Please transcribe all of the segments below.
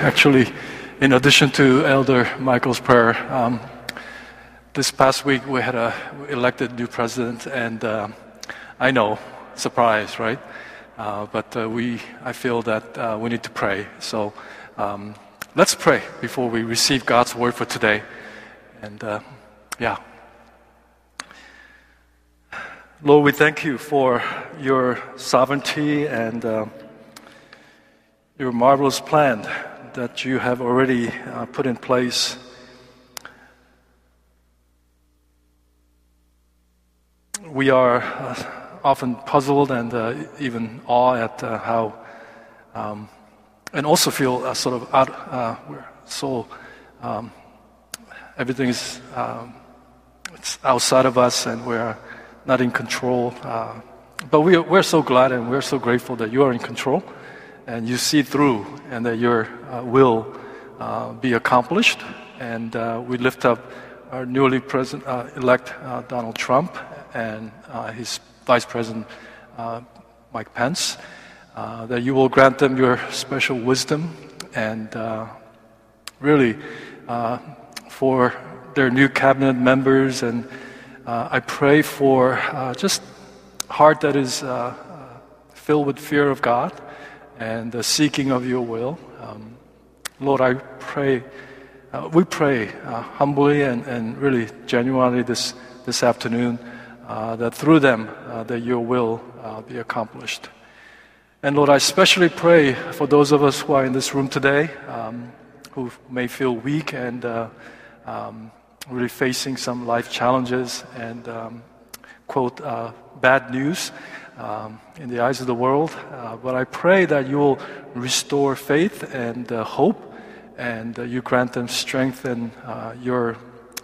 Actually, in addition to Elder Michael's prayer, um, this past week we had a elected new president, and uh, I know, surprise, right? Uh, but uh, we, I feel that uh, we need to pray. So um, let's pray before we receive God's word for today. And uh, yeah. Lord, we thank you for your sovereignty and uh, your marvelous plan that you have already uh, put in place. We are uh, often puzzled and uh, even awe at uh, how, um, and also feel uh, sort of out, uh, so, um, everything is um, it's outside of us and we're not in control. but we are, we're so glad and we're so grateful that you are in control and you see through and that your uh, will uh, be accomplished. And uh, we lift up our newly president, uh, elect uh, Donald Trump and uh, his vice president uh, Mike Pence, that you will grant them your special wisdom and really for their new cabinet members. And I pray for just heart that is filled with fear of God and the seeking of your will. Um, Lord, I pray, uh, we pray uh, humbly and, and really genuinely this, this afternoon uh, that through them uh, that your will uh, be accomplished. And Lord, I especially pray for those of us who are in this room today um, who may feel weak and uh, um, really facing some life challenges and, quote, bad news um, in the eyes of the world. Uh, but I pray that you will restore faith and uh, hope, and uh, you grant them strength and uh, your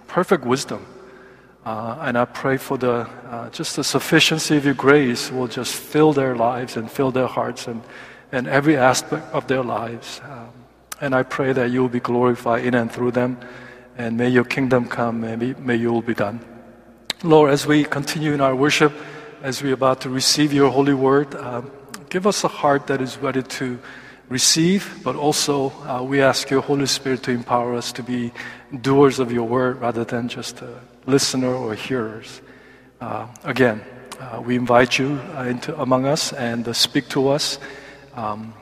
perfect wisdom. Uh, and I pray for the uh, just the sufficiency of your grace will just fill their lives and fill their hearts and, and every aspect of their lives. Um, and I pray that you will be glorified in and through them, and may your kingdom come, may, may your will be done. Lord, as we continue in our worship, as we're about to receive your holy word, uh, give us a heart that is ready to receive, but also uh, we ask your Holy Spirit to empower us to be doers of your word rather than just a listener or hearers. Uh, again, uh, we invite you uh, into among us and uh, speak to us um,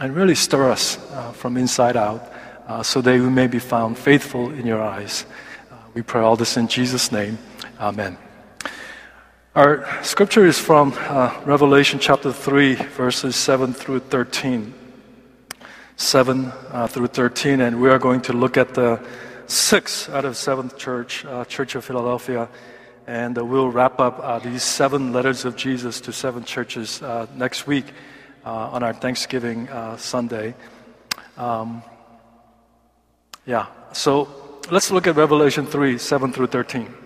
and really stir us from inside out so that we may be found faithful in your eyes. we pray all this in Jesus' name. Amen. Our scripture is from uh, Revelation chapter 3, verses 7 through 13. 7 uh, through 13, and we are going to look at the sixth out of seventh church, uh, Church of Philadelphia, and uh, we'll wrap up uh, these seven letters of Jesus to seven churches uh, next week on our Thanksgiving Sunday. Um, yeah, so let's look at Revelation 3, 7 through 13.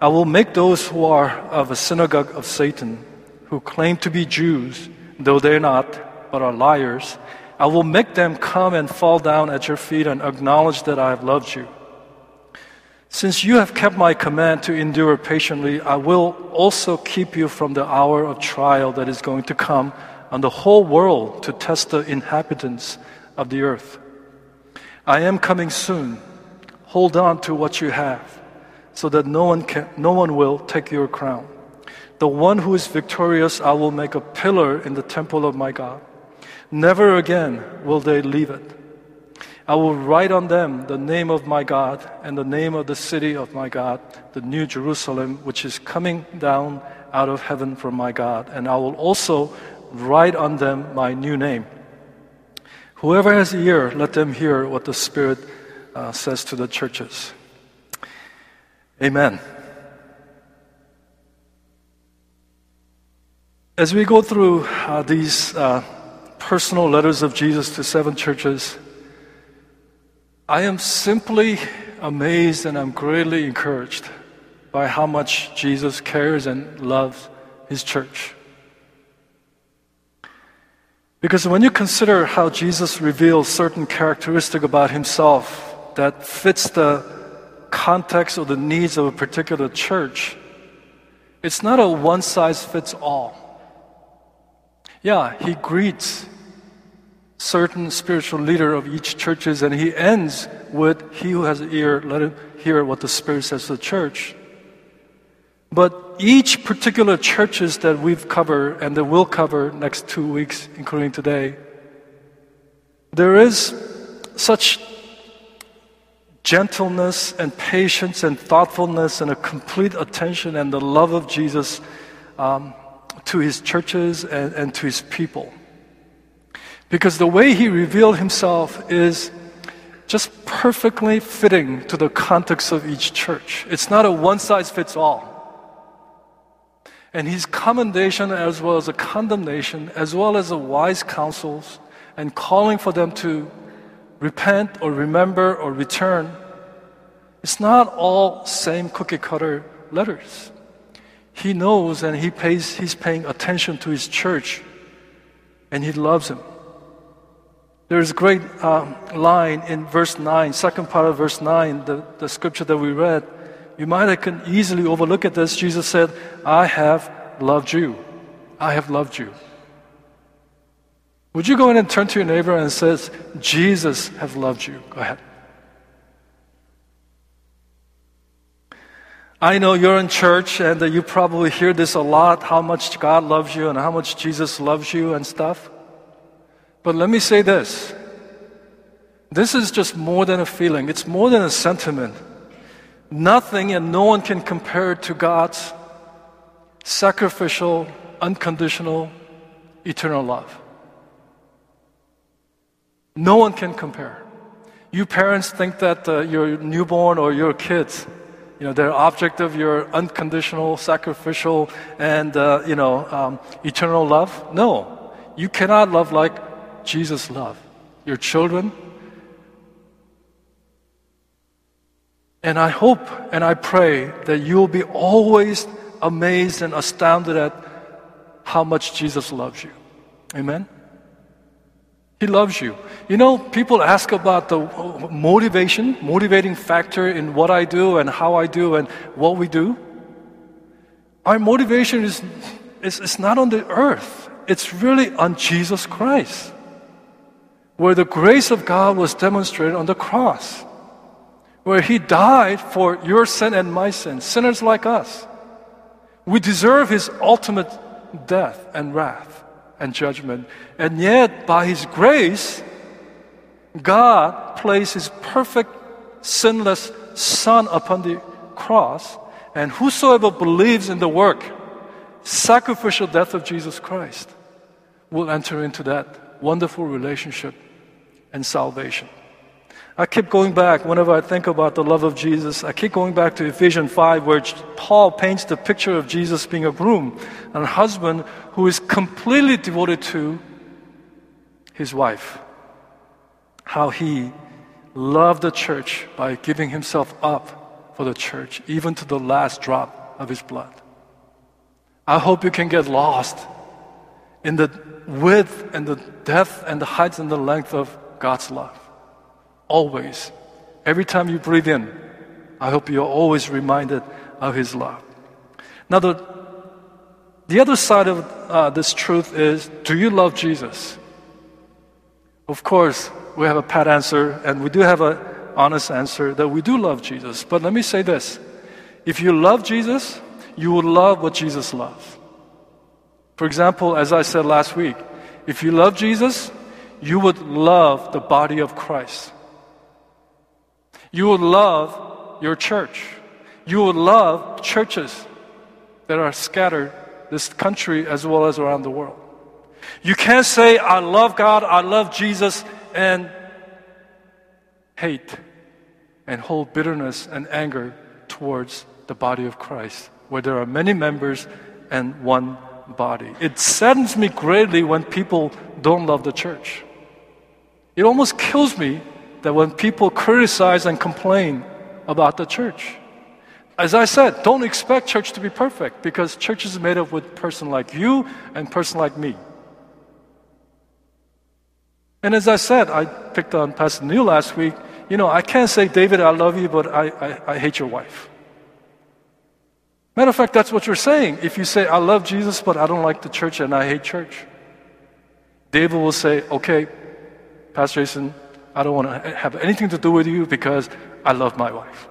I will make those who are of a synagogue of Satan, who claim to be Jews, though they're not, but are liars, I will make them come and fall down at your feet and acknowledge that I have loved you. Since you have kept my command to endure patiently, I will also keep you from the hour of trial that is going to come on the whole world to test the inhabitants of the earth. I am coming soon. Hold on to what you have so that no one, can, no one will take your crown. The one who is victorious, I will make a pillar in the temple of my God. Never again will they leave it. I will write on them the name of my God and the name of the city of my God, the new Jerusalem, which is coming down out of heaven from my God. And I will also write on them my new name. Whoever has ear, let them hear what the Spirit uh, says to the churches. Amen. As we go through uh, these uh, personal letters of Jesus to seven churches, I am simply amazed and I'm greatly encouraged by how much Jesus cares and loves his church. Because when you consider how Jesus reveals certain characteristic about himself that fits the context or the needs of a particular church, it's not a one size fits all. Yeah, he greets certain spiritual leader of each churches and he ends with he who has an ear let him hear what the spirit says to the church but each particular churches that we've covered and that we'll cover next two weeks including today there is such gentleness and patience and thoughtfulness and a complete attention and the love of jesus um, to his churches and, and to his people because the way he revealed himself is just perfectly fitting to the context of each church. It's not a one size fits all. And his commendation, as well as a condemnation, as well as a wise counsels, and calling for them to repent or remember or return, it's not all same cookie cutter letters. He knows and he pays, he's paying attention to his church, and he loves him. There's a great um, line in verse 9, second part of verse 9, the, the scripture that we read. You might have can easily overlook at this. Jesus said, I have loved you. I have loved you. Would you go in and turn to your neighbor and says, Jesus have loved you? Go ahead. I know you're in church and you probably hear this a lot, how much God loves you and how much Jesus loves you and stuff. But let me say this this is just more than a feeling, it's more than a sentiment. Nothing and no one can compare it to God's sacrificial, unconditional, eternal love. No one can compare. You parents think that uh, your newborn or your kids, you know, they're object of your unconditional, sacrificial, and uh, you know, um, eternal love. No, you cannot love like Jesus' love. Your children. And I hope and I pray that you will be always amazed and astounded at how much Jesus loves you. Amen? He loves you. You know, people ask about the motivation, motivating factor in what I do and how I do and what we do. Our motivation is, is, not on the earth, it's really on Jesus Christ where the grace of God was demonstrated on the cross, where He died for your sin and my sin, sinners like us. We deserve His ultimate death and wrath and judgment. And yet, by His grace, God placed His perfect, sinless Son upon the cross, and whosoever believes in the work, sacrificial death of Jesus Christ, will enter into that wonderful relationship and salvation. I keep going back whenever I think about the love of Jesus. I keep going back to Ephesians 5, where Paul paints the picture of Jesus being a groom and a husband who is completely devoted to his wife. How he loved the church by giving himself up for the church, even to the last drop of his blood. I hope you can get lost in the width and the depth and the height and the length of God's love. Always. Every time you breathe in, I hope you're always reminded of His love. Now, the, the other side of uh, this truth is do you love Jesus? Of course, we have a pat answer, and we do have an honest answer that we do love Jesus. But let me say this if you love Jesus, you will love what Jesus loves. For example, as I said last week, if you love Jesus, you would love the body of Christ. You would love your church. You would love churches that are scattered this country as well as around the world. You can't say, I love God, I love Jesus, and hate and hold bitterness and anger towards the body of Christ, where there are many members and one body. It saddens me greatly when people don't love the church. It almost kills me that when people criticize and complain about the church, as I said, don't expect church to be perfect because church is made up with person like you and person like me. And as I said, I picked on Pastor Neil last week. You know, I can't say, David, I love you, but I, I, I hate your wife. Matter of fact, that's what you're saying. If you say, I love Jesus, but I don't like the church and I hate church, David will say, Okay, Pastor Jason, I don't want to have anything to do with you because I love my wife.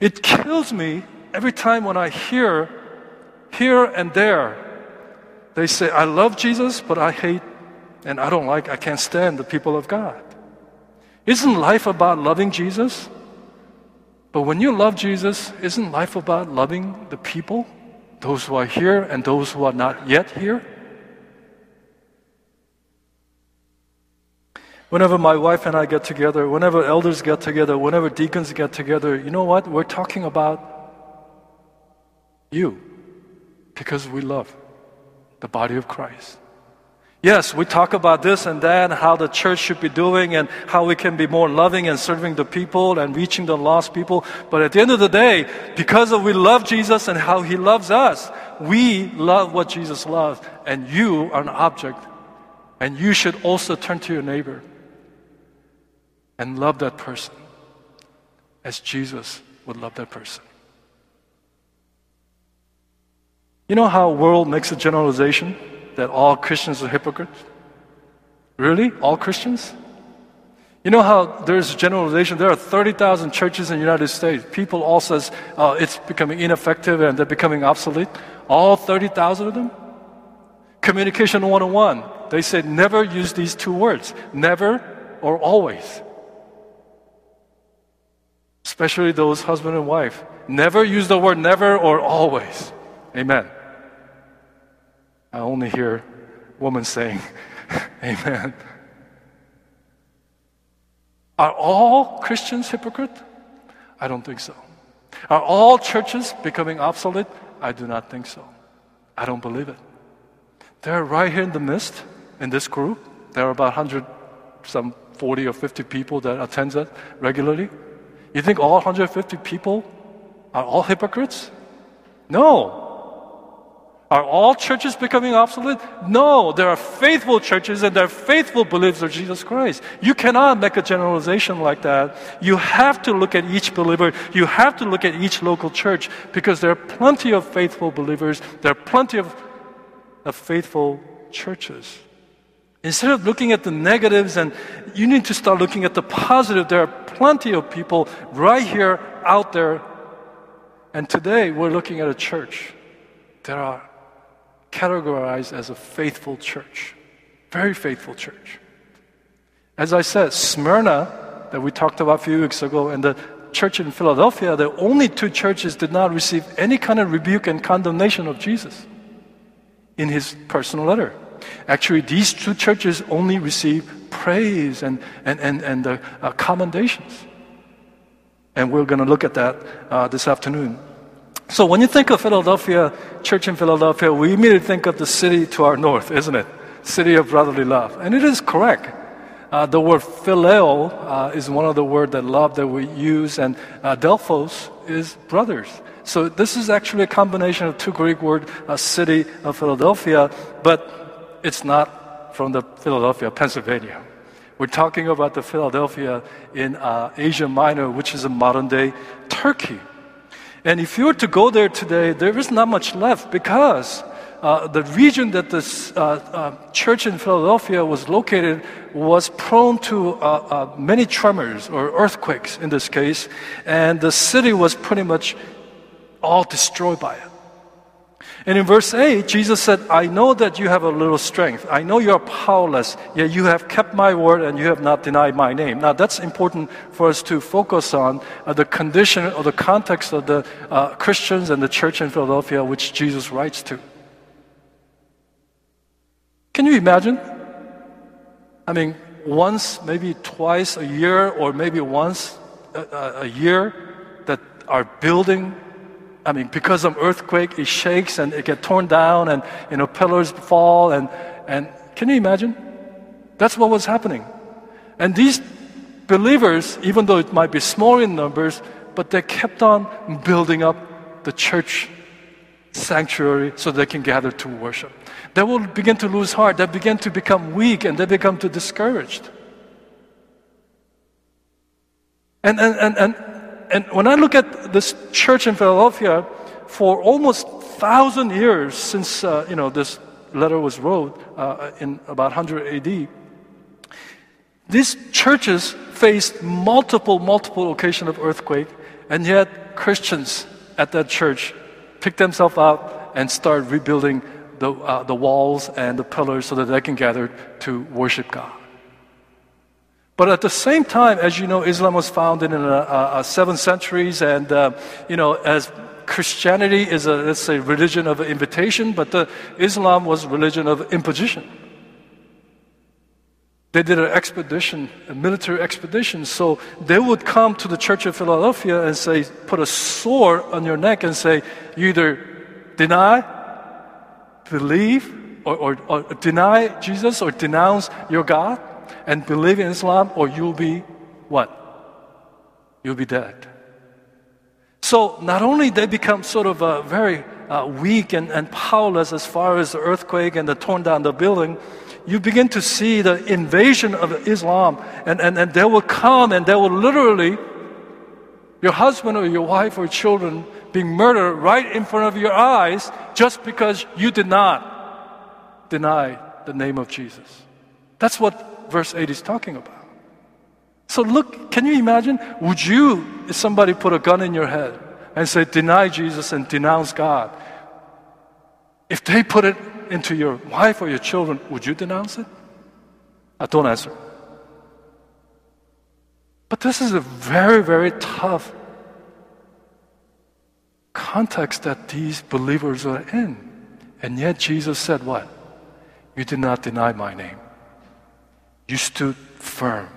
It kills me every time when I hear here and there they say, I love Jesus, but I hate and I don't like, I can't stand the people of God. Isn't life about loving Jesus? But when you love Jesus, isn't life about loving the people, those who are here and those who are not yet here? Whenever my wife and I get together, whenever elders get together, whenever deacons get together, you know what? We're talking about you because we love the body of Christ. Yes, we talk about this and that, how the church should be doing and how we can be more loving and serving the people and reaching the lost people. But at the end of the day, because of we love Jesus and how he loves us, we love what Jesus loves. And you are an object. And you should also turn to your neighbor and love that person as Jesus would love that person. You know how world makes a generalization? that all Christians are hypocrites? Really? All Christians? You know how there's a generalization? There are 30,000 churches in the United States. People all says uh, it's becoming ineffective and they're becoming obsolete. All 30,000 of them? Communication 101. They said never use these two words. Never or always. Especially those husband and wife. Never use the word never or always. Amen. I only hear women saying, Amen. Are all Christians hypocrite? I don't think so. Are all churches becoming obsolete? I do not think so. I don't believe it. They're right here in the midst, in this group. There are about 100, some 40 or 50 people that attend that regularly. You think all 150 people are all hypocrites? No. Are all churches becoming obsolete? No, there are faithful churches and there are faithful believers of Jesus Christ. You cannot make a generalization like that. You have to look at each believer. You have to look at each local church because there are plenty of faithful believers. There are plenty of, of faithful churches. Instead of looking at the negatives and you need to start looking at the positive, there are plenty of people right here out there. And today we're looking at a church. that are categorized as a faithful church. Very faithful church. As I said, Smyrna, that we talked about a few weeks ago, and the church in Philadelphia, the only two churches did not receive any kind of rebuke and condemnation of Jesus in his personal letter. Actually, these two churches only receive praise and, and, and, and uh, uh, commendations. And we're going to look at that uh, this afternoon. So when you think of Philadelphia, church in Philadelphia, we immediately think of the city to our north, isn't it? City of brotherly love. And it is correct. Uh, the word phileo uh, is one of the words that love that we use, and uh, delphos is brothers. So this is actually a combination of two Greek words, a city of Philadelphia, but it's not from the Philadelphia, Pennsylvania. We're talking about the Philadelphia in uh, Asia Minor, which is a modern day Turkey. And if you were to go there today, there is not much left because uh, the region that this uh, uh, church in Philadelphia was located was prone to uh, uh, many tremors or earthquakes in this case, and the city was pretty much all destroyed by it. And in verse 8, Jesus said, I know that you have a little strength. I know you are powerless, yet you have kept my word and you have not denied my name. Now, that's important for us to focus on uh, the condition or the context of the uh, Christians and the church in Philadelphia, which Jesus writes to. Can you imagine? I mean, once, maybe twice a year, or maybe once a, a year, that our building I mean, because of earthquake, it shakes and it get torn down and, you know, pillars fall and, and can you imagine? That's what was happening. And these believers, even though it might be small in numbers, but they kept on building up the church sanctuary so they can gather to worship. They will begin to lose heart, they begin to become weak, and they become too discouraged. And, and, and, and, and when I look at this church in Philadelphia, for almost thousand years since uh, you know this letter was wrote uh, in about 100 AD, these churches faced multiple, multiple occasions of earthquake, and yet Christians at that church picked themselves up and started rebuilding the, uh, the walls and the pillars so that they can gather to worship God. But at the same time, as you know, Islam was founded in the uh, uh, seventh centuries, and uh, you know, as Christianity is a let's say religion of invitation, but the Islam was religion of imposition. They did an expedition, a military expedition. So they would come to the Church of Philadelphia and say, put a sword on your neck and say, you either deny, believe, or, or, or deny Jesus or denounce your God and believe in Islam, or you'll be what? You'll be dead. So not only they become sort of uh, very uh, weak and, and powerless as far as the earthquake and the torn down the building, you begin to see the invasion of Islam, and, and, and they will come and they will literally, your husband or your wife or children being murdered right in front of your eyes just because you did not deny the name of Jesus. That's what verse 8 is talking about. So look, can you imagine? Would you, if somebody put a gun in your head and say, deny Jesus and denounce God, if they put it into your wife or your children, would you denounce it? I don't answer. But this is a very, very tough context that these believers are in. And yet Jesus said, What? You did not deny my name. You stood firm.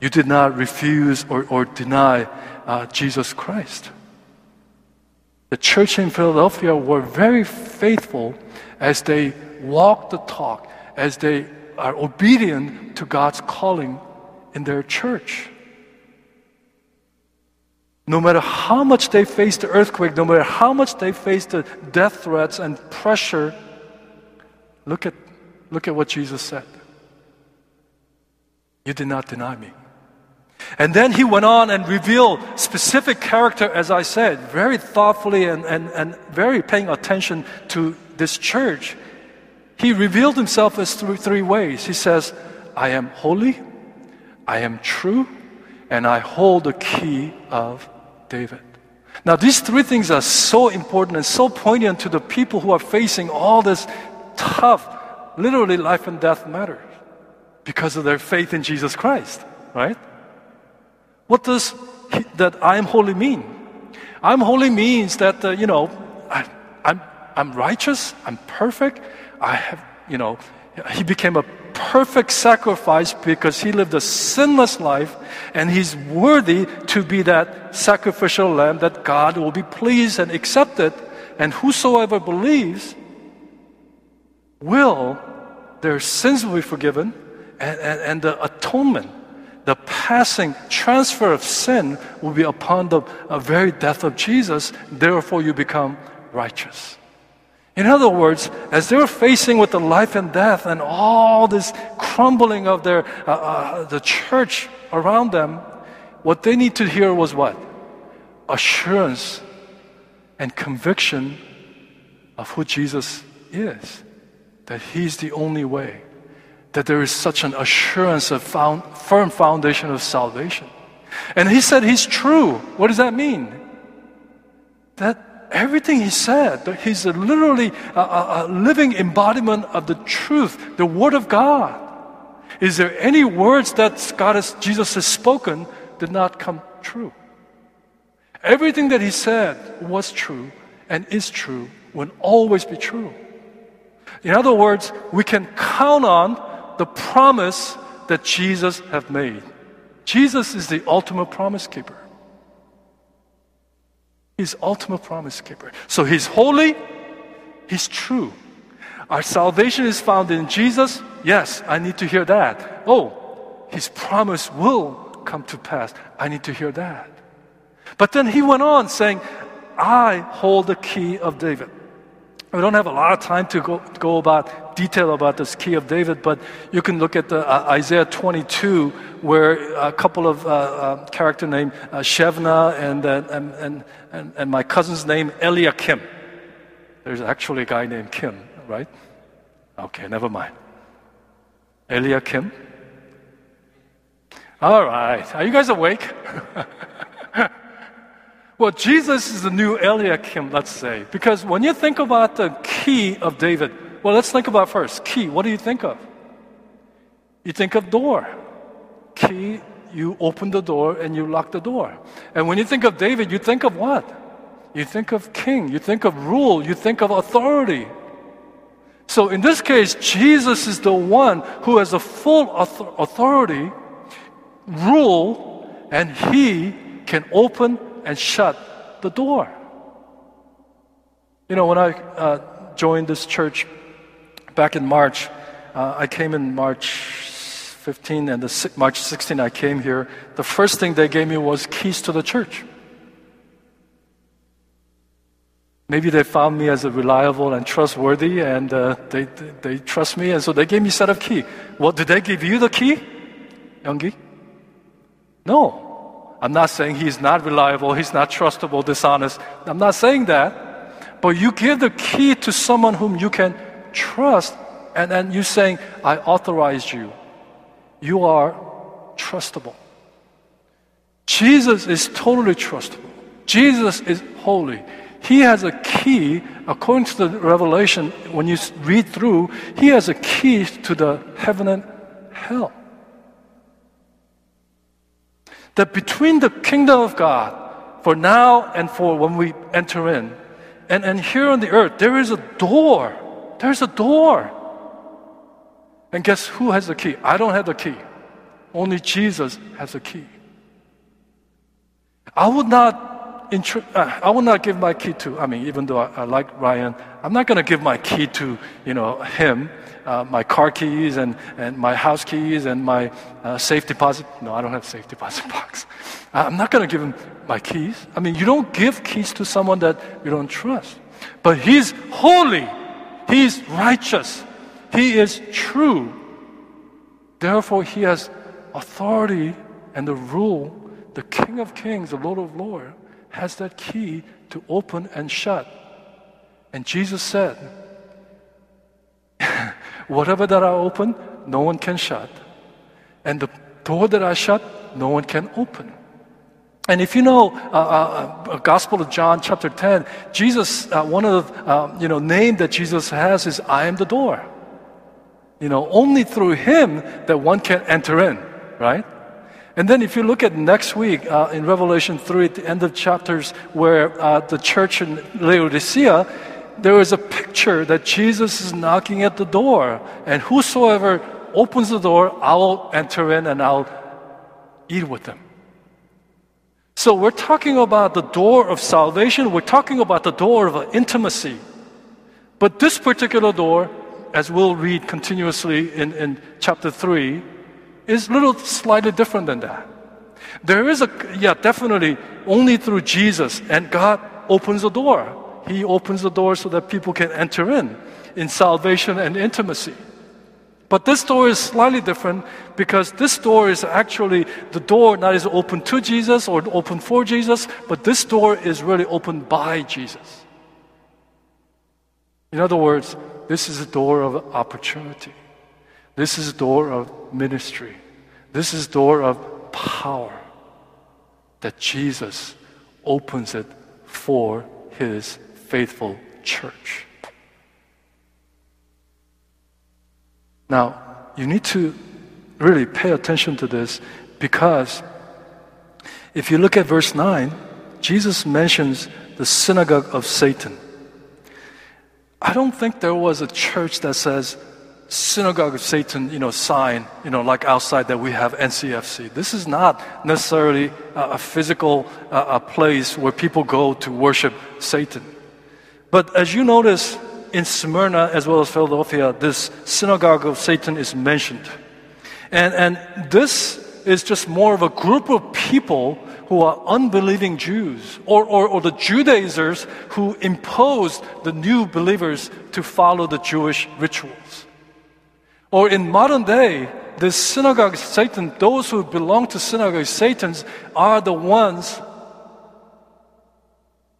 You did not refuse or, or deny uh, Jesus Christ. The church in Philadelphia were very faithful as they walk the talk, as they are obedient to God's calling in their church. No matter how much they faced the earthquake, no matter how much they faced the death threats and pressure, look at, look at what Jesus said. You did not deny me. And then he went on and revealed specific character, as I said, very thoughtfully and, and, and very paying attention to this church, he revealed himself as through three ways. He says, I am holy, I am true, and I hold the key of David. Now, these three things are so important and so poignant to the people who are facing all this tough, literally life and death matters because of their faith in Jesus Christ, right? What does he, that I am holy mean? I'm holy means that, uh, you know, I, I'm I'm righteous, I'm perfect, I have, you know, he became a perfect sacrifice because he lived a sinless life and he's worthy to be that sacrificial lamb that God will be pleased and accepted. And whosoever believes will, their sins will be forgiven and, and, and the atonement, the passing transfer of sin will be upon the uh, very death of Jesus. Therefore, you become righteous. In other words, as they were facing with the life and death and all this crumbling of their uh, uh, the church around them, what they need to hear was what? Assurance and conviction of who Jesus is, that He's the only way, that there is such an assurance of found, firm foundation of salvation. And He said He's true. What does that mean? That everything he said, that he's a literally a, a, a living embodiment of the truth, the Word of God. Is there any words that God has, Jesus has spoken did not come true? Everything that he said was true and is true, will always be true. In other words, we can count on the promise that Jesus have made. Jesus is the ultimate promise keeper. He's ultimate promise keeper. So he's holy, he's true. Our salvation is found in Jesus. Yes, I need to hear that. Oh, his promise will come to pass. I need to hear that. But then he went on saying, I hold the key of David. We don't have a lot of time to go, go about detail about this key of David, but you can look at the uh, Isaiah 22, where a couple of uh, uh, character named uh, Shevna and, uh, and, and, and, and my cousin's name Eliakim. There's actually a guy named Kim, right? Okay, never mind. Eliakim. All right, are you guys awake? Well, Jesus is the new Eliakim, let's say. Because when you think about the key of David, well, let's think about first. Key, what do you think of? You think of door. Key, you open the door and you lock the door. And when you think of David, you think of what? You think of king, you think of rule, you think of authority. So in this case, Jesus is the one who has a full authority, rule, and he can open and shut the door. You know, when I uh, joined this church back in March, uh, I came in March 15 and the March 16 I came here. The first thing they gave me was keys to the church. Maybe they found me as a reliable and trustworthy, and uh, they, they, they trust me, and so they gave me a set of key. Well, did they give you the key, Youngie? No. I'm not saying he's not reliable, he's not trustable, dishonest. I'm not saying that. But you give the key to someone whom you can trust, and then you're saying, I authorized you. You are trustable. Jesus is totally trustable. Jesus is holy. He has a key, according to the revelation, when you read through, he has a key to the heaven and hell that between the kingdom of God, for now and for when we enter in, and, and here on the earth, there is a door. There's a door. And guess who has the key? I don't have the key. Only Jesus has the key. I would not, uh, I would not give my key to, I mean, even though I, I like Ryan, I'm not going to give my key to, you know, him uh, my car keys and, and my house keys and my uh, safe deposit. No, I don't have a safe deposit box. I'm not going to give him my keys. I mean, you don't give keys to someone that you don't trust. But he's holy. He's righteous. He is true. Therefore, he has authority and the rule. The King of Kings, the Lord of Lords, has that key to open and shut. And Jesus said, Whatever that I open, no one can shut. And the door that I shut, no one can open. And if you know uh, uh, uh, Gospel of John, chapter 10, Jesus, uh, one of the uh, you know, name that Jesus has is I am the door. You know, only through him that one can enter in, right? And then if you look at next week uh, in Revelation 3 at the end of chapters where the church in Laodicea, there is a picture that Jesus is knocking at the door, and whosoever opens the door, I'll enter in and I'll eat with them. So we're talking about the door of salvation, we're talking about the door of intimacy. But this particular door, as we'll read continuously in, in chapter 3, is little slightly different than that. There is a, yeah, definitely only through Jesus, and God opens the door. He opens the door so that people can enter in, in salvation and intimacy. But this door is slightly different because this door is actually the door that is open to Jesus or open for Jesus, but this door is really opened by Jesus. In other words, this is a door of opportunity. This is a door of ministry. This is a door of power that Jesus opens it for his faithful church. Now, you need to really pay attention to this because if you look at verse 9, Jesus mentions the synagogue of Satan. I don't think there was a church that says synagogue of Satan, you know, sign, you know, like outside that we have NCFC. This is not necessarily a, physical uh, a place where people go to worship Satan. But as you notice in Smyrna as well as Philadelphia, this synagogue of Satan is mentioned. And, and this is just more of a group of people who are unbelieving Jews or, or, or the Judaizers who imposed the new believers to follow the Jewish rituals. Or in modern day, the synagogue of Satan, those who belong to synagogue Satan's are the ones,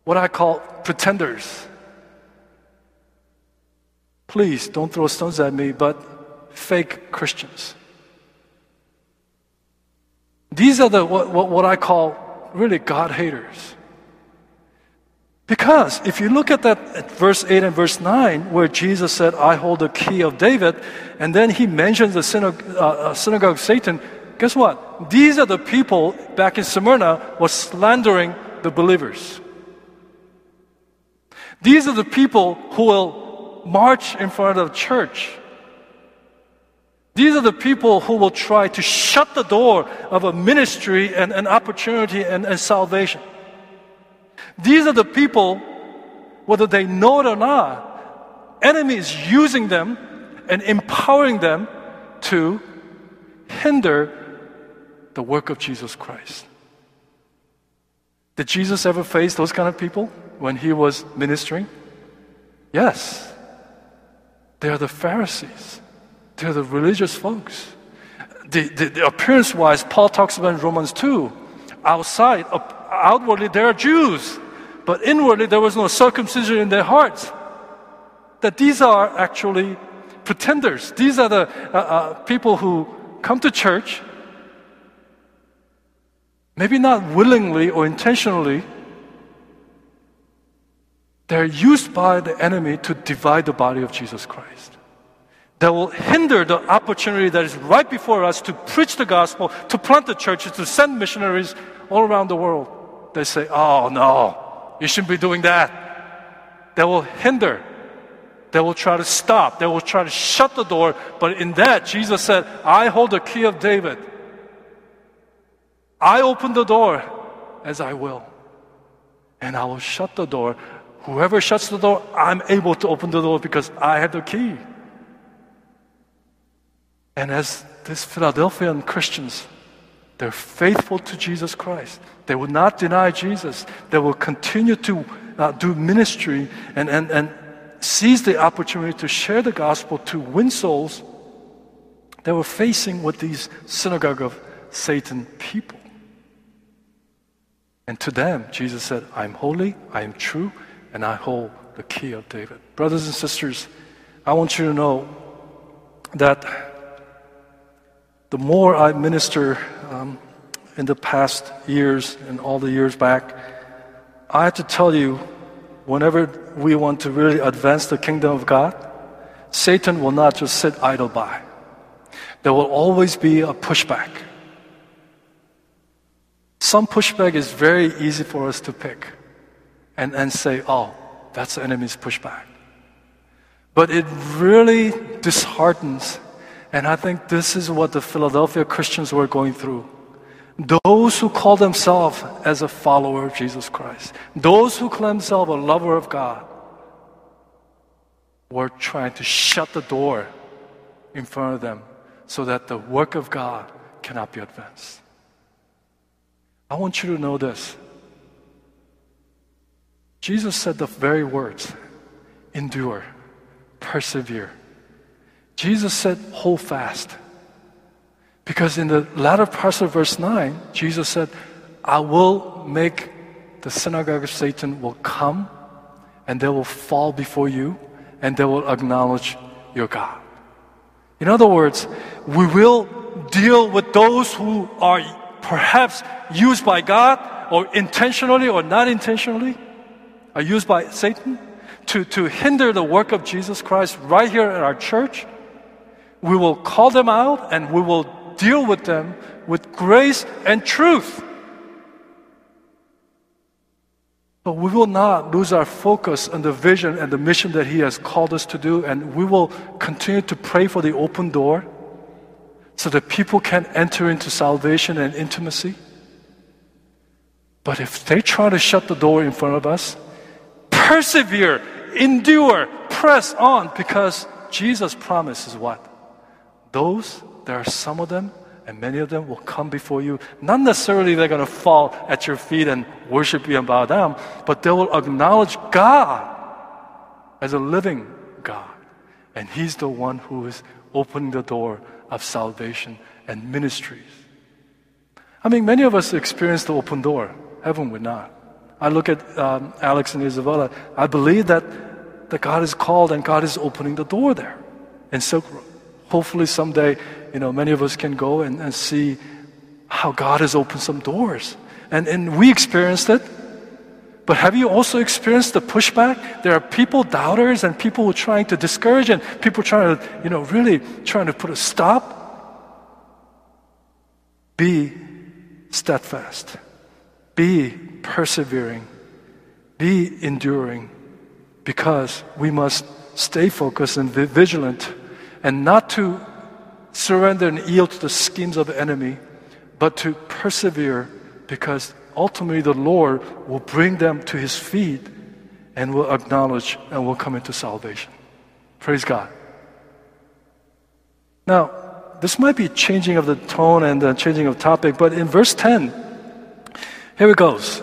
what I call pretenders. Please don't throw stones at me, but fake Christians. These are the what, what, what I call really God haters. Because if you look at that at verse 8 and verse 9, where Jesus said, I hold the key of David, and then he mentions the synagogue, uh, uh, synagogue of Satan, guess what? These are the people back in Smyrna was slandering the believers. These are the people who will march in front of church these are the people who will try to shut the door of a ministry and an opportunity and, and salvation. These are the people, whether they know it or not, enemy is using them and empowering them to hinder the work of Jesus Christ. Did Jesus ever face those kind of people when he was ministering? Yes. They are the Pharisees. They're the religious folks. The, the, the appearance wise, Paul talks about in Romans 2. Outside, outwardly, they are Jews, but inwardly, there was no circumcision in their hearts. That these are actually pretenders. These are the uh, uh, people who come to church, maybe not willingly or intentionally. They're used by the enemy to divide the body of Jesus Christ that will hinder the opportunity that is right before us to preach the gospel, to plant the churches, to send missionaries all around the world. They say, oh no, you shouldn't be doing that. They will hinder. They will try to stop. They will try to shut the door. But in that, Jesus said, I hold the key of David. I open the door as I will. And I will shut the door. Whoever shuts the door, I'm able to open the door because I have the key. And as these Philadelphian Christians, they're faithful to Jesus Christ. They will not deny Jesus. They will continue to uh, do ministry and, and, and seize the opportunity to share the gospel to win souls. They were facing with these synagogue of Satan people. And to them, Jesus said, I'm holy, I am true, and I hold the key of David. Brothers and sisters, I want you to know that the more I minister um, in the past years and all the years back, I have to tell you, whenever we want to really advance the kingdom of God, Satan will not just sit idle by. There will always be a pushback. Some pushback is very easy for us to pick and, and say, oh, that's the enemy's pushback. But it really disheartens and I think this is what the Philadelphia Christians were going through. Those who call themselves as a follower of Jesus Christ, those who call themselves a lover of God, were trying to shut the door in front of them so that the work of God cannot be advanced. I want you to know this. Jesus said the very words endure, persevere. Jesus said, hold fast. Because in the latter part of verse 9, Jesus said, I will make the synagogue of Satan will come and they will fall before you and they will acknowledge your God. In other words, we will deal with those who are perhaps used by God or intentionally or not intentionally are used by Satan to, to hinder the work of Jesus Christ right here at our church we will call them out and we will deal with them with grace and truth. But we will not lose our focus on the vision and the mission that He has called us to do, and we will continue to pray for the open door so that people can enter into salvation and intimacy. But if they try to shut the door in front of us, persevere, endure, press on because Jesus' promises what? Those, there are some of them, and many of them will come before you. Not necessarily they're going to fall at your feet and worship you and bow down, but they will acknowledge God as a living God. And He's the one who is opening the door of salvation and ministries. I mean, many of us experience the open door, haven't we not? I look at um, Alex and Isabella. I believe that, that God is called and God is opening the door there Silk Road. Hopefully, someday, you know, many of us can go and, and see how God has opened some doors. And, and we experienced it. But have you also experienced the pushback? There are people, doubters, and people who are trying to discourage, and people trying to, you know, really trying to put a stop. Be steadfast. Be persevering. Be enduring. Because we must stay focused and vigilant and not to surrender and yield to the schemes of the enemy, but to persevere because ultimately the Lord will bring them to his feet and will acknowledge and will come into salvation. Praise God. Now, this might be changing of the tone and the changing of topic, but in verse 10, here it goes.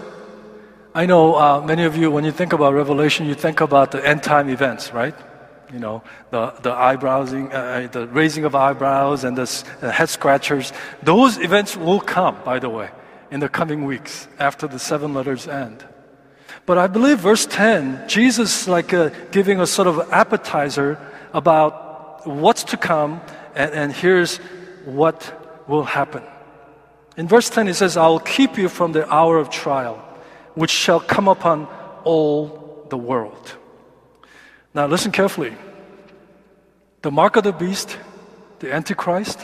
I know uh, many of you, when you think about Revelation, you think about the end time events, right? You know, the, the eyebrowsing, uh, uh the raising of eyebrows and the head scratchers. Those events will come, by the way, in the coming weeks after the seven letters end. But I believe verse 10, Jesus like uh, giving a sort of appetizer about what's to come, and, and here's what will happen. In verse 10, he says, I will keep you from the hour of trial, which shall come upon all the world. Now, listen carefully. The mark of the beast, the Antichrist,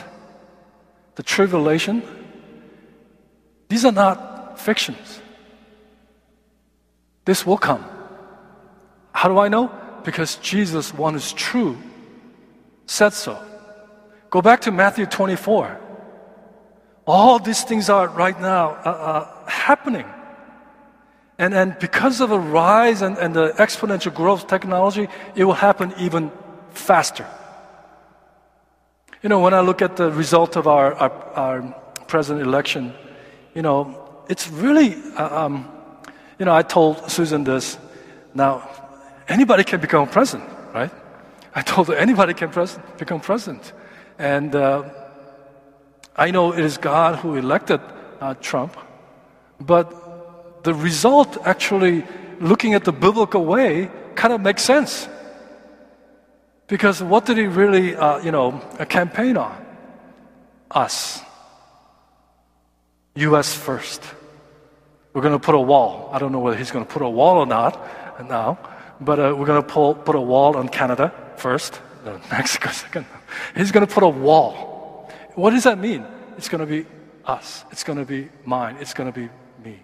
the tribulation, these are not fictions. This will come. How do I know? Because Jesus, one is true, said so. Go back to Matthew 24. All these things are right now uh, uh, happening. And, and because of the rise and, and the exponential growth of technology, it will happen even faster. You know, when I look at the result of our, our, our election, you know, it's really, uh, um, you know, I told Susan this. Now, anybody can become president, right? I told her anybody can pres- become president. And uh, I know it is God who elected uh, Trump, but the result actually, looking at the biblical way, kind of makes sense. Because what did he really, uh, you know, campaign on? Us. U.S. first. We're going to put a wall. I don't know whether he's going to put a wall or not now, but uh, we're going to put a wall on Canada first, Mexico second. He's going to put a wall. What does that mean? It's going to be us. It's going to be mine. It's going to be me.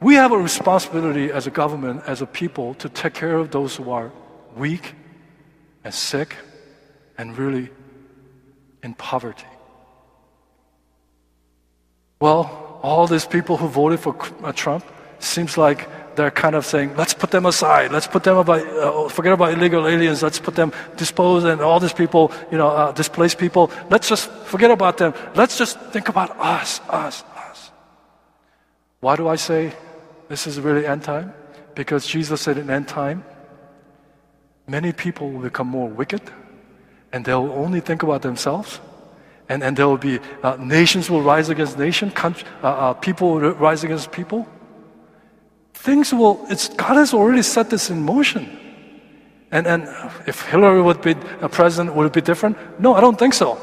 We have a responsibility as a government, as a people, to take care of those who are weak and sick and really in poverty. Well, all these people who voted for uh, Trump seems like they're kind of saying, let's put them aside. Let's put them about, uh, forget about illegal aliens. Let's put them, dispose and all these people, you know, uh, displaced people. Let's just forget about them. Let's just think about us, us, us. Why do I say this is really end time? Because Jesus said in end time, many people will become more wicked and they'll only think about themselves. And, and there will be uh, nations will rise against nation, country, uh, uh, people will rise against people things will, it's, God has already set this in motion. And, and if Hillary would be a president, would it be different? No, I don't think so.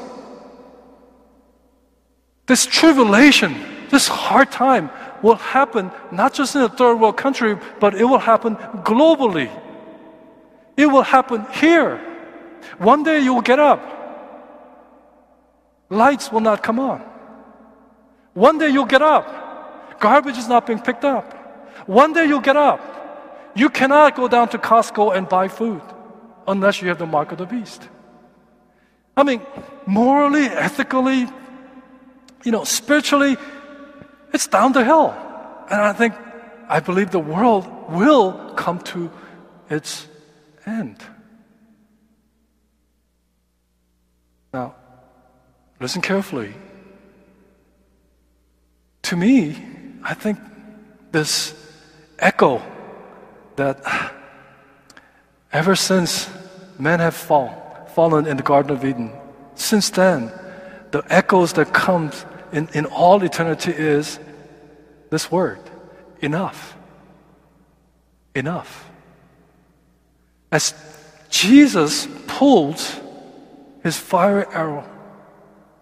This tribulation, this hard time will happen not just in a third world country, but it will happen globally. It will happen here. One day you will get up. Lights will not come on. One day you'll get up. Garbage is not being picked up. One day you'll get up. You cannot go down to Costco and buy food unless you have the mark of the beast. I mean, morally, ethically, you know, spiritually, it's down the hill. And I think, I believe the world will come to its end. Now, listen carefully. To me, I think this echo that ever since men have fall, fallen in the Garden of Eden, since then, the echoes that comes in, in all eternity is this word, enough. Enough. As Jesus pulled his fiery arrow,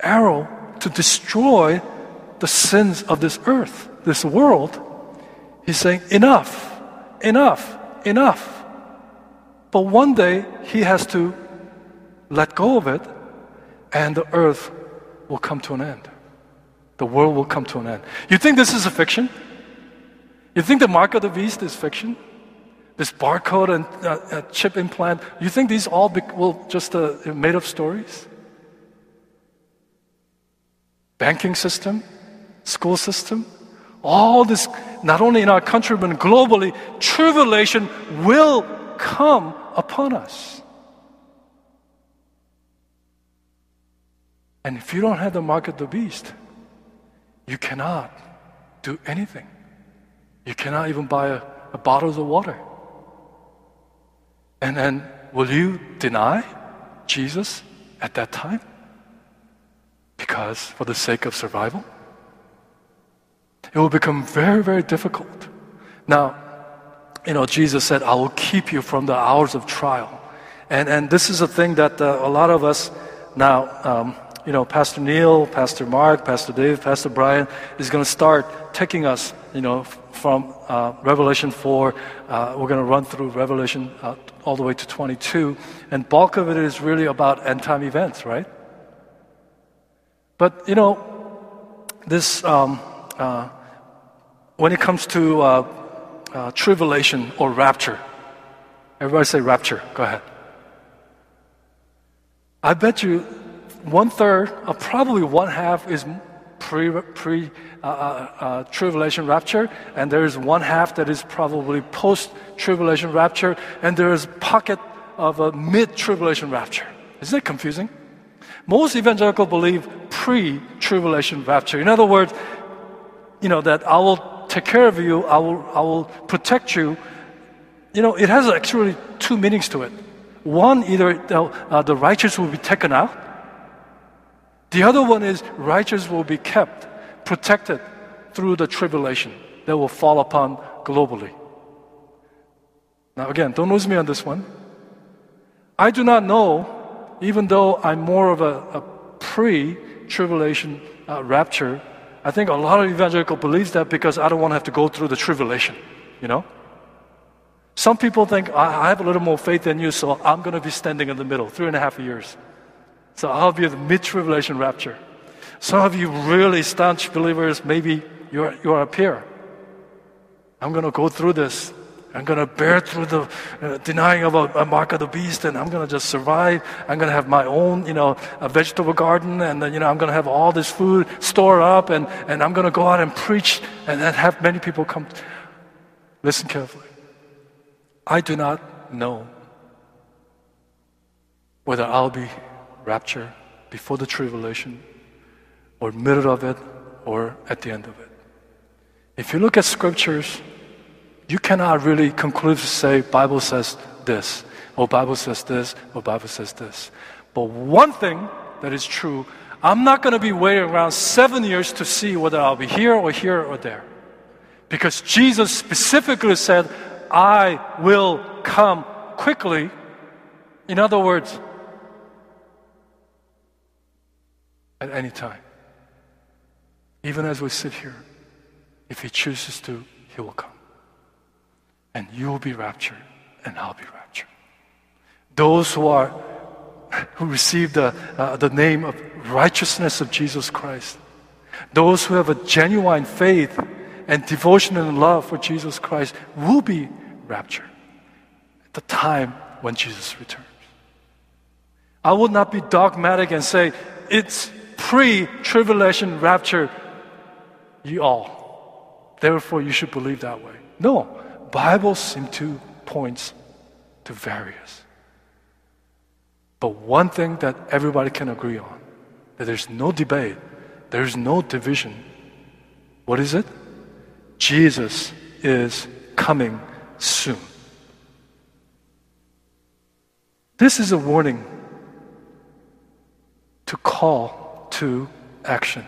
arrow to destroy the sins of this earth, this world, he's saying, enough, enough, enough. But one day he has to let go of it and the earth will come to an end. The world will come to an end. You think this is a fiction? You think the mark of the beast is fiction? This barcode and uh, uh, chip implant, you think these all be- will just uh, made up stories? Banking system, school system, all this, not only in our country but globally, tribulation will come upon us. And if you don't have the mark of the beast, you cannot do anything. You cannot even buy a, a bottle of water. And then, will you deny Jesus at that time? Because for the sake of survival? It will become very, very difficult. Now, you know, Jesus said, I will keep you from the hours of trial. And, and this is a thing that uh, a lot of us now, um, you know, Pastor Neil, Pastor Mark, Pastor Dave, Pastor Brian is going to start taking us, you know, from uh, Revelation 4. Uh, we're going to run through Revelation uh, all the way to 22. And bulk of it is really about end time events, right? But, you know, this, um, uh, when it comes to uh, uh, tribulation or rapture, everybody say rapture. Go ahead. I bet you one third, or probably one half, is pre, pre uh, uh, uh, tribulation rapture, and there is one half that is probably post tribulation rapture, and there is pocket of a mid tribulation rapture. Isn't that confusing? Most evangelical believe pre tribulation rapture. In other words, you know, that I will take care of you, I will, I will protect you. You know, it has actually two meanings to it. One, either uh, the righteous will be taken out, the other one is righteous will be kept, protected through the tribulation that will fall upon globally. Now, again, don't lose me on this one. I do not know, even though I'm more of a, a pre tribulation uh, rapture, I think a lot of evangelical believes that because I don't want to have to go through the tribulation, you know? Some people think I have a little more faith than you, so I'm going to be standing in the middle, three and a half years. So I'll be the mid tribulation rapture. Some of you really staunch believers, maybe you're, you're up here. I'm going to go through this. I'm going to bear through the uh, denying of a, a, mark of the beast, and I'm going to just survive. I'm going to have my own, you know, a vegetable garden, and uh, you know, I'm going to have all this food stored up, and, and I'm going to go out and preach, and then have many people come. Listen carefully. I do not know whether I'll be rapture, before the tribulation, or middle of it, or at the end of it. If you look at scriptures, you cannot really conclude to say Bible says this, or Bible says this, or Bible says this. But one thing that is true, I'm not going to be waiting around seven years to see whether I'll be here or here or there. Because Jesus specifically said, I will come quickly. In other words, at any time. Even as we sit here, if He chooses to, He will come. And you will be raptured, and I'll be raptured. Those who are who receive the, uh, the name of righteousness of Jesus Christ, those who have a genuine faith and devotion and love for Jesus Christ will be raptured at the time when Jesus returns. I will not be dogmatic and say it's pre-tribulation rapture, you all. Therefore, you should believe that way. No, Bible seem to points to various. But one thing that everybody can agree on that there's no debate, there's no division. What is it? Jesus is coming soon. This is a warning to call to action.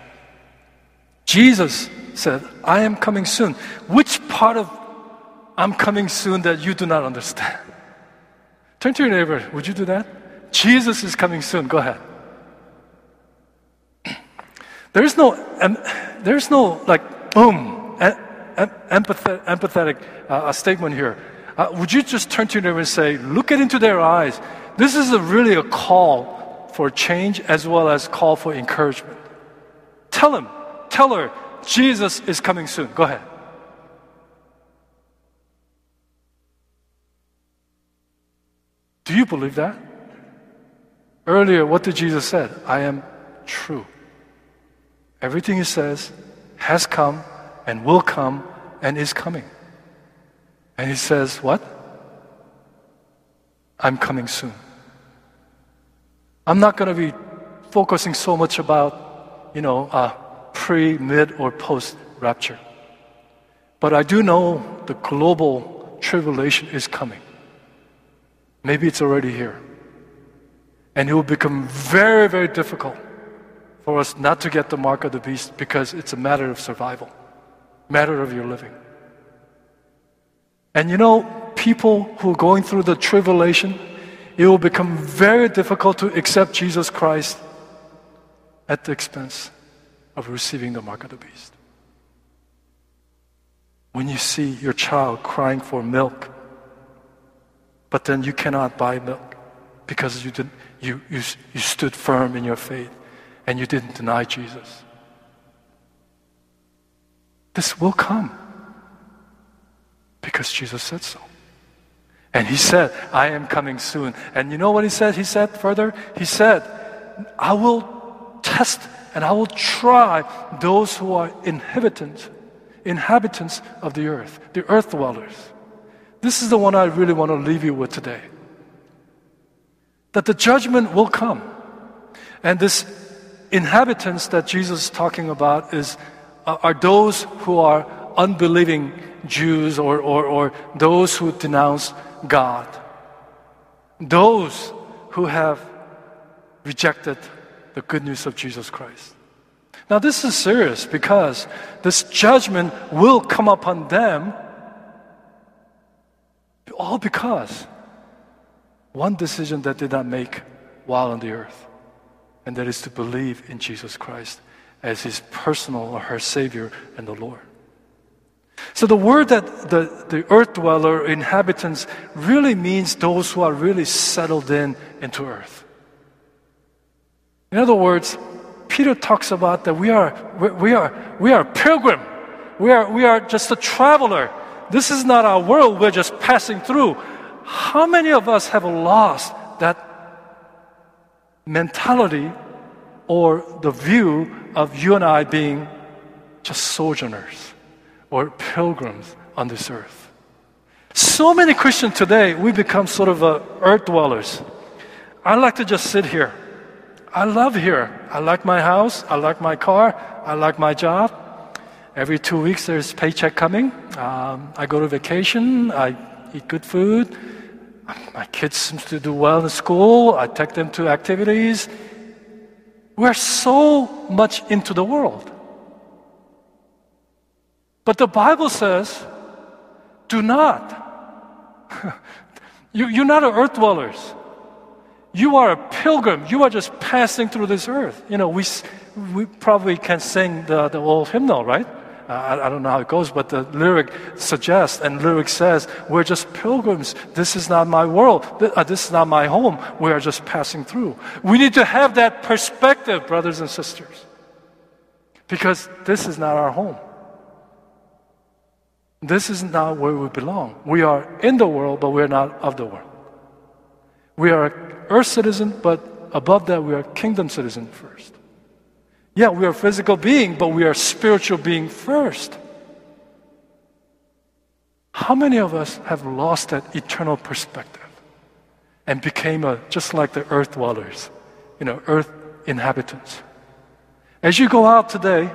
Jesus said, I am coming soon. Which part of I'm coming soon that you do not understand? Turn to your neighbor. Would you do that? Jesus is coming soon. Go ahead. There's no, um, there's no like, boom, empathetic, empathetic uh, statement here. Uh, would you just turn to your neighbor and say, look it into their eyes? This is a really a call for change as well as call for encouragement. Tell him, tell her, Jesus is coming soon. Go ahead. Do you believe that? Earlier, what did Jesus said? I am true. Everything he says has come and will come and is coming. And he says, What? I'm coming soon. I'm not going to be focusing so much about, you know, uh, pre, mid, or post rapture. But I do know the global tribulation is coming. Maybe it's already here. And it will become very, very difficult for us not to get the mark of the beast because it's a matter of survival, matter of your living. And you know, people who are going through the tribulation, it will become very difficult to accept Jesus Christ at the expense of receiving the mark of the beast. When you see your child crying for milk, but then you cannot buy milk because you, did, you, you, you stood firm in your faith and you didn't deny Jesus. This will come because Jesus said so. And he said, I am coming soon. And you know what he said? He said further, he said, I will test and I will try those who are inhabitants, inhabitants of the earth, the earth dwellers. This is the one I really want to leave you with today. That the judgment will come. And this inhabitants that Jesus is talking about is, uh, are those who are unbelieving Jews or, or, or those who denounce God. Those who have rejected the good news of Jesus Christ. Now, this is serious because this judgment will come upon them all because one decision that did not make while on the earth, and that is to believe in Jesus Christ as his personal or her Savior and the Lord. So the word that the, the earth dweller, inhabitants, really means those who are really settled in into earth. In other words, Peter talks about that we are, we are, we are pilgrim. We are, we are just a traveler. This is not our world. We're just passing through. How many of us have lost that mentality or the view of you and I being just sojourners or pilgrims on this earth? So many Christians today, we become sort of earth dwellers. I like to just sit here. I love here. I like my house. I like my car. I like my job. Every two weeks, there's paycheck coming. Um, I go to vacation. I eat good food. My kids seem to do well in school. I take them to activities. We're so much into the world. But the Bible says, do not. you, you're not earth dwellers. You are a pilgrim. You are just passing through this earth. You know, we, we probably can sing the, the old hymnal, right? I, I, don't know how it goes, but the lyric suggests and lyric says, we're just pilgrims. This is not my world. Uh, this is not my home. We are just passing through. We need to have that perspective, brothers and sisters. Because this is not our home. This is not where we belong. We are in the world, but we're not of the world. We are earth citizen, but above that, we are kingdom citizen first. Yeah, we are physical being, but we are spiritual being first. How many of us have lost that eternal perspective? and became a, just like the earth dwellers, you know, earth inhabitants. As you go out today,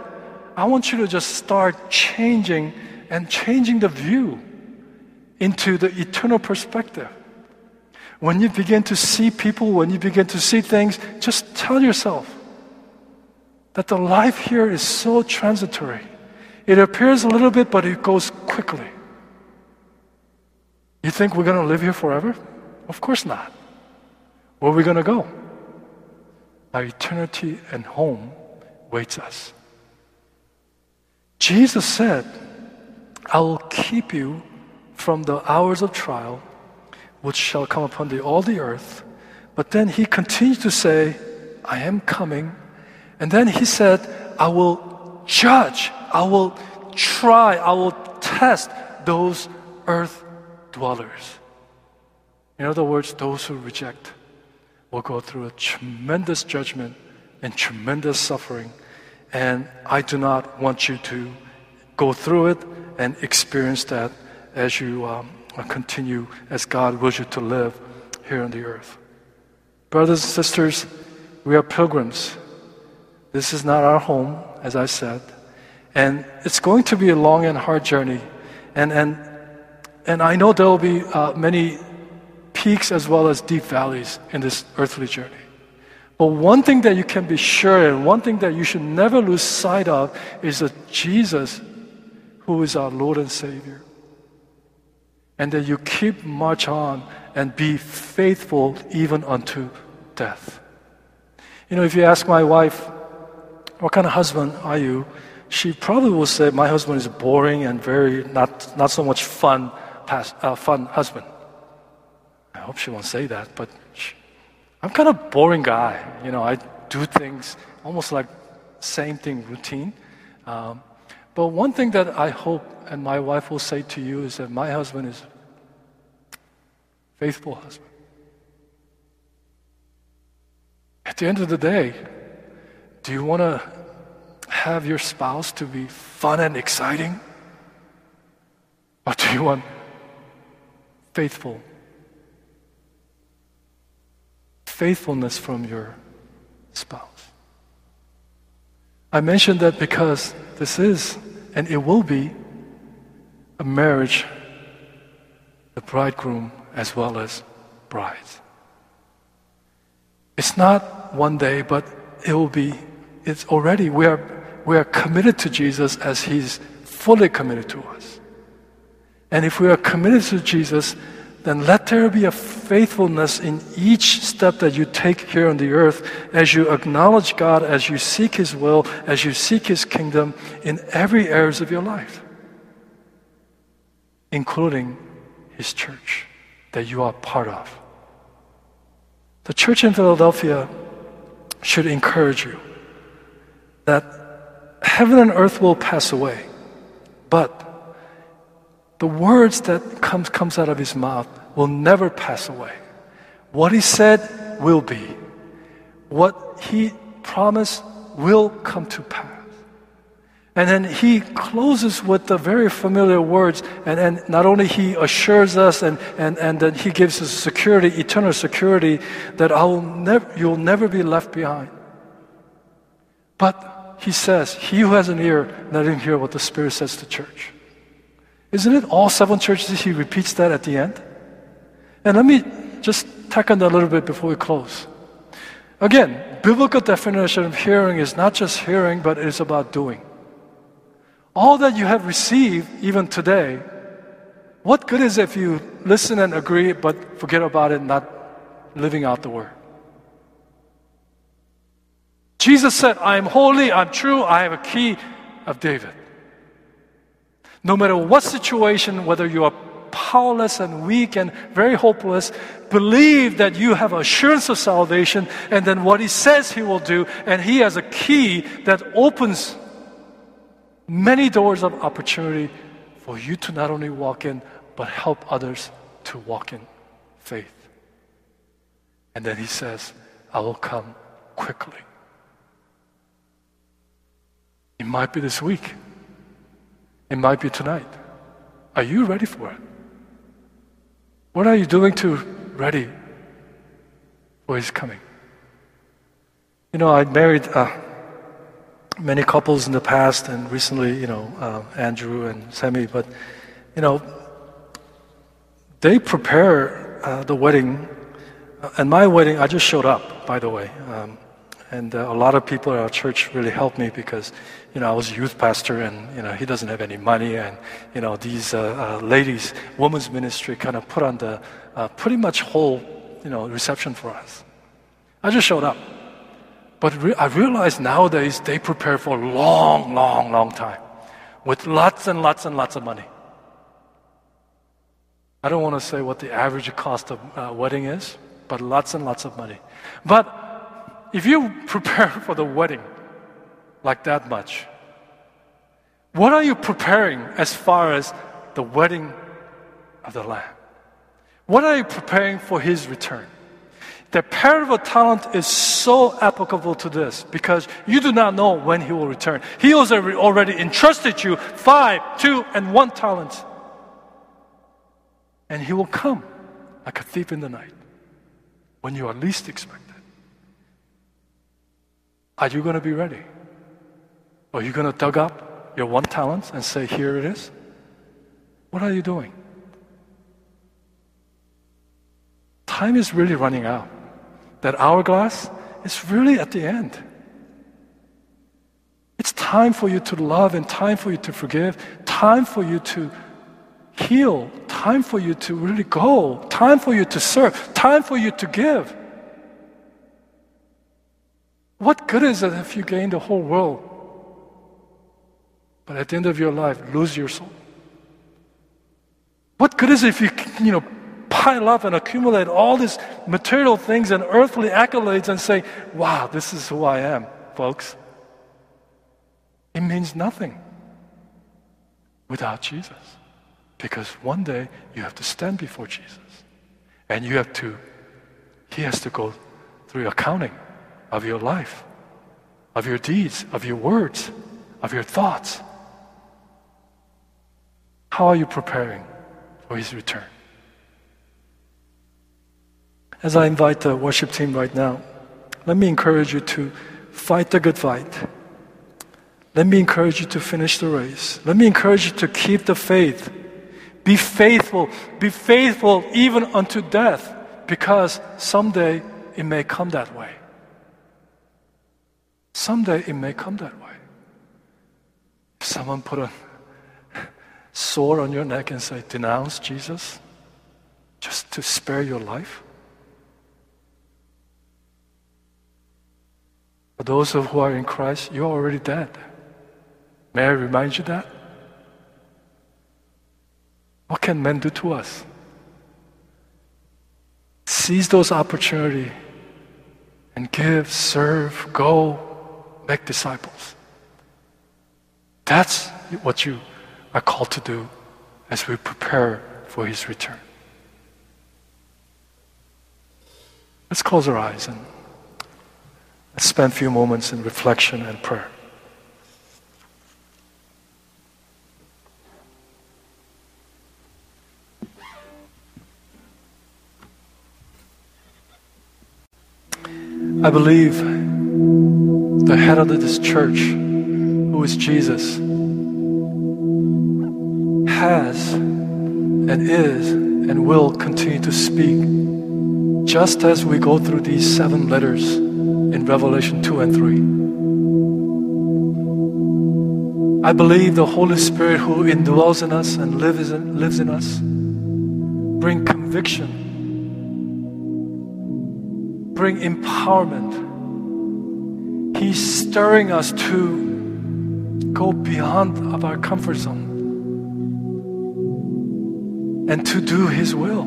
I want you to just start changing and changing the view into the eternal perspective. When you begin to see people, when you begin to see things, just tell yourself that the life here is so transitory. It appears a little bit, but it goes quickly. You think we're going to live here forever? Of course not. Where are we going to go? Our eternity and home waits us. Jesus said, I will keep you from the hours of trial which shall come upon the, all the earth. But then he continued to say, I am coming. And then he said, I will judge, I will try, I will test those earth dwellers. In other words, those who reject will go through a tremendous judgment and tremendous suffering. And I do not want you to go through it and experience that as you um, continue, as God wills you to live here on the earth. Brothers and sisters, we are pilgrims. This is not our home, as I said. And it's going to be a long and hard journey. And, and, and I know there will be uh, many peaks as well as deep valleys in this earthly journey. But one thing that you can be sure and one thing that you should never lose sight of is that Jesus, who is our Lord and Savior. And that you keep march on and be faithful even unto death. You know, if you ask my wife, what kind of husband are you? She probably will say, my husband is boring and very not, not so much fun, past, uh, fun husband. I hope she won't say that, but she, I'm kind of boring guy. You know, I do things almost like same thing routine. Um, but one thing that I hope and my wife will say to you is that my husband is faithful husband. At the end of the day, do you want to have your spouse to be fun and exciting? Or do you want faithful faithfulness from your spouse. I mention that because this is, and it will be, a marriage, the bridegroom as well as brides. It's not one day, but it will be, it's already, we are, we are committed to Jesus as He's fully committed to us. And if we are committed to Jesus, then let there be a faithfulness in each step that you take here on the earth as you acknowledge God, as you seek His will, as you seek His kingdom in every areas of your life, including His church that you are part of. The church in Philadelphia should encourage you that heaven and earth will pass away, but the words that comes, comes out of his mouth will never pass away. What he said will be. What he promised will come to pass. And then he closes with the very familiar words, and, and not only he assures us and, and, and then he gives us security, eternal security, that I will never, you'll never be left behind. But he says, He who has an ear, let him hear what the Spirit says to church. Isn't it all seven churches he repeats that at the end? And let me just tack on that a little bit before we close. Again, biblical definition of hearing is not just hearing, but it is about doing. All that you have received, even today, what good is it if you listen and agree, but forget about it, not living out the word? Jesus said, I am holy, I'm true, I have a key of David. No matter what situation, whether you are powerless and weak and very hopeless, believe that you have assurance of salvation and then what He says He will do, and He has a key that opens many doors of opportunity for you to not only walk in, but help others to walk in faith. And then He says, I will come quickly. It might be this week. It might be tonight. Are you ready for it? What are you doing to ready for His coming. You know, I married uh, many couples in the past and recently, you know, uh, Andrew and Sammy, but, you know, they prepare uh, the wedding. Uh, and my wedding, I just showed up, by the way. Um, and uh, a lot of people at our church really helped me because, you know, I was a youth pastor and, you know, he doesn't have any money. And, you know, these uh, uh, ladies, women's ministry kind of put on the uh, pretty much whole, you know, reception for us. I just showed up. But re- I realize nowadays they prepare for a long, long, long time with lots and lots and lots of money. I don't want to say what the average cost of uh, wedding is, but lots and lots of money. But if you prepare for the wedding like that much, what are you preparing as far as the wedding of the Lamb? What are you preparing for His return? The parable of talent is so applicable to this because you do not know when he will return. He has already entrusted you five, two, and one talents. And he will come like a thief in the night when you are least expected. Are you going to be ready? Are you going to dug up your one talent and say, Here it is? What are you doing? Time is really running out that hourglass is really at the end. It's time for you to love and time for you to forgive, time for you to heal, time for you to really go, time for you to serve, time for you to give. What good is it if you gain the whole world, but at the end of your life lose your soul? What good is it if you, you know, pile up and accumulate all these material things and earthly accolades and say, wow, this is who I am, folks. It means nothing without Jesus. Because one day you have to stand before Jesus. And you have to, He has to go through accounting of your life, of your deeds, of your words, of your thoughts. How are you preparing for His return? As I invite the worship team right now, let me encourage you to fight the good fight. Let me encourage you to finish the race. Let me encourage you to keep the faith. Be faithful. Be faithful even unto death, because someday it may come that way. Someday it may come that way. If someone put a sword on your neck and say, denounce Jesus, just to spare your life, For those of who are in Christ, you're already dead. May I remind you that? What can men do to us? Seize those opportunities and give, serve, go, make disciples. That's what you are called to do as we prepare for his return. Let's close our eyes and Let's spend a few moments in reflection and prayer. I believe the head of this church, who is Jesus, has and is and will continue to speak just as we go through these seven letters in Revelation 2 and 3. I believe the Holy Spirit who indwells in us and lives in, lives in us bring conviction, bring empowerment. He's stirring us to go beyond of our comfort zone and to do His will.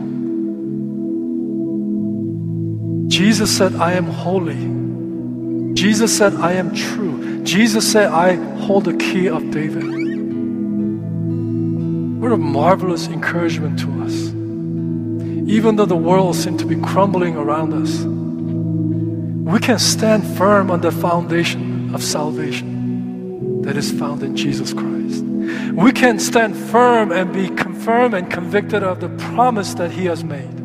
Jesus said, I am holy. Jesus said, I am true. Jesus said, I hold the key of David. What a marvelous encouragement to us. Even though the world seems to be crumbling around us, we can stand firm on the foundation of salvation that is found in Jesus Christ. We can stand firm and be confirmed and convicted of the promise that He has made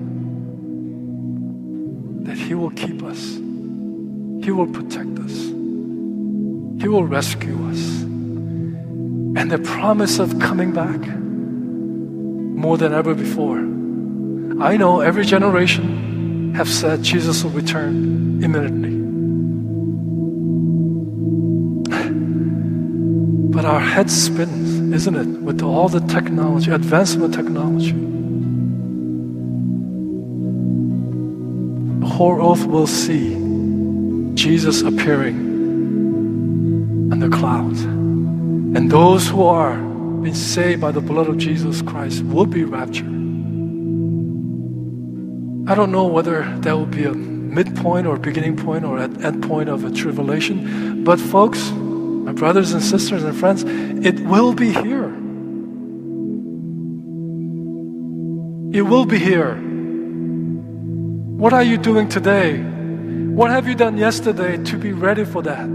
that He will keep us, He will protect us, He will rescue us. And the promise of coming back more than ever before. I know every generation have said Jesus will return imminently. But our heads spins, isn't it, with all the technology, advancement of technology. The whole earth will see Jesus appearing on the clouds. And those who are being saved by the blood of Jesus Christ will be raptured. I don't know whether that will be a midpoint or beginning point or an end point of a tribulation, but folks, brothers and sisters and friends, it will be here. It will be here. What are you doing today? What have you done yesterday to be ready for that?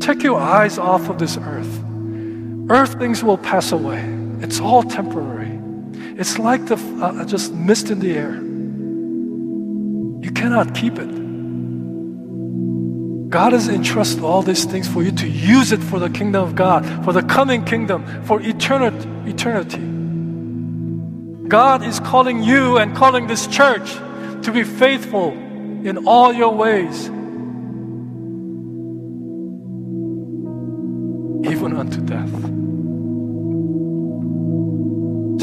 Take your eyes off of this earth. Earth things will pass away. It's all temporary. It's like the uh, just mist in the air. You cannot keep it. God has entrusted all these things for you to use it for the kingdom of God, for the coming kingdom, for eternity. eternity. God is calling you and calling this church to be faithful in all your ways, even unto death.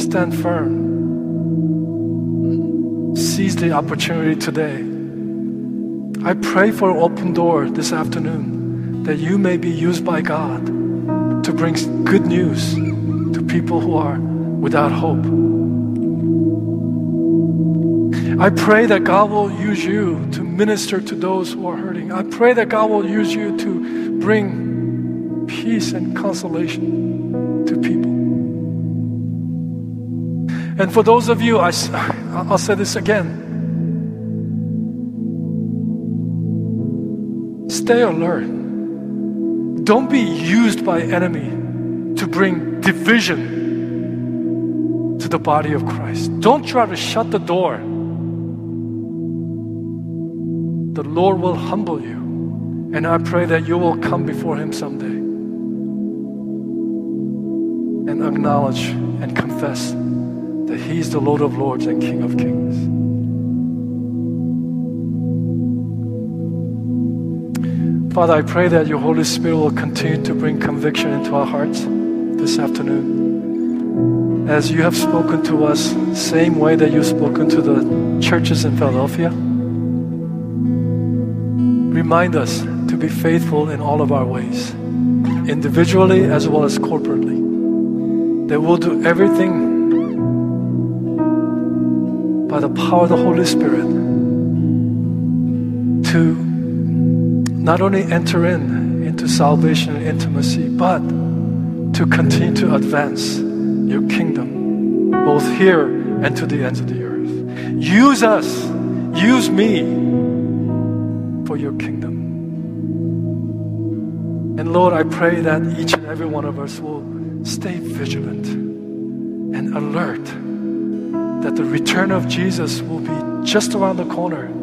Stand firm. Seize the opportunity today I pray for an open door this afternoon that you may be used by God to bring good news to people who are without hope. I pray that God will use you to minister to those who are hurting. I pray that God will use you to bring peace and consolation to people. And for those of you, I, I'll say this again Stay alert. Don't be used by enemy to bring division to the body of Christ. Don't try to shut the door. The Lord will humble you. And I pray that you will come before Him someday and acknowledge and confess that He's the Lord of Lords and King of Kings. Father, I pray that your Holy Spirit will continue to bring conviction into our hearts this afternoon. As you have spoken to us, same way that you've spoken to the churches in Philadelphia. Remind us to be faithful in all of our ways, individually as well as corporately. That we'll do everything by the power of the Holy Spirit to not only enter in into salvation and intimacy, but to continue to advance your kingdom, both here and to the ends of the earth. Use us, use me for your kingdom. And Lord, I pray that each and every one of us will stay vigilant and alert that the return of Jesus will be just around the corner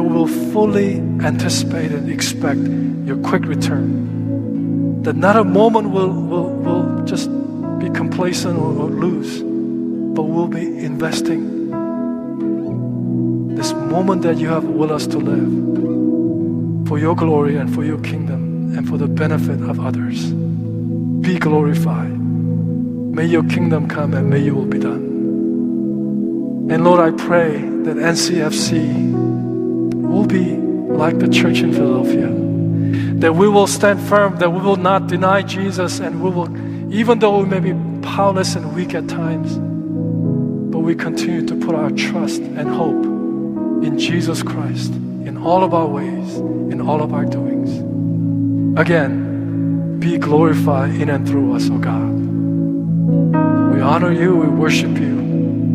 we will fully anticipate and expect your quick return. That not a moment will, will, will just be complacent or, or lose, but we'll be investing this moment that you have with us to live for your glory and for your kingdom and for the benefit of others. Be glorified. May your kingdom come and may your will be done. And Lord, I pray that NCFC will be like the church in Philadelphia. That we will stand firm, that we will not deny Jesus, and we will, even though we may be powerless and weak at times, but we continue to put our trust and hope in Jesus Christ in all of our ways, in all of our doings. Again, be glorified in and through us, O God. We honor you, we worship you,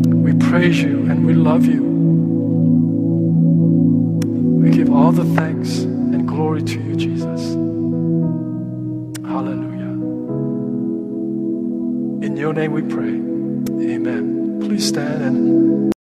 we praise you, and we love you. All the thanks and glory to you, Jesus. Hallelujah. In your name we pray. Amen. Please stand and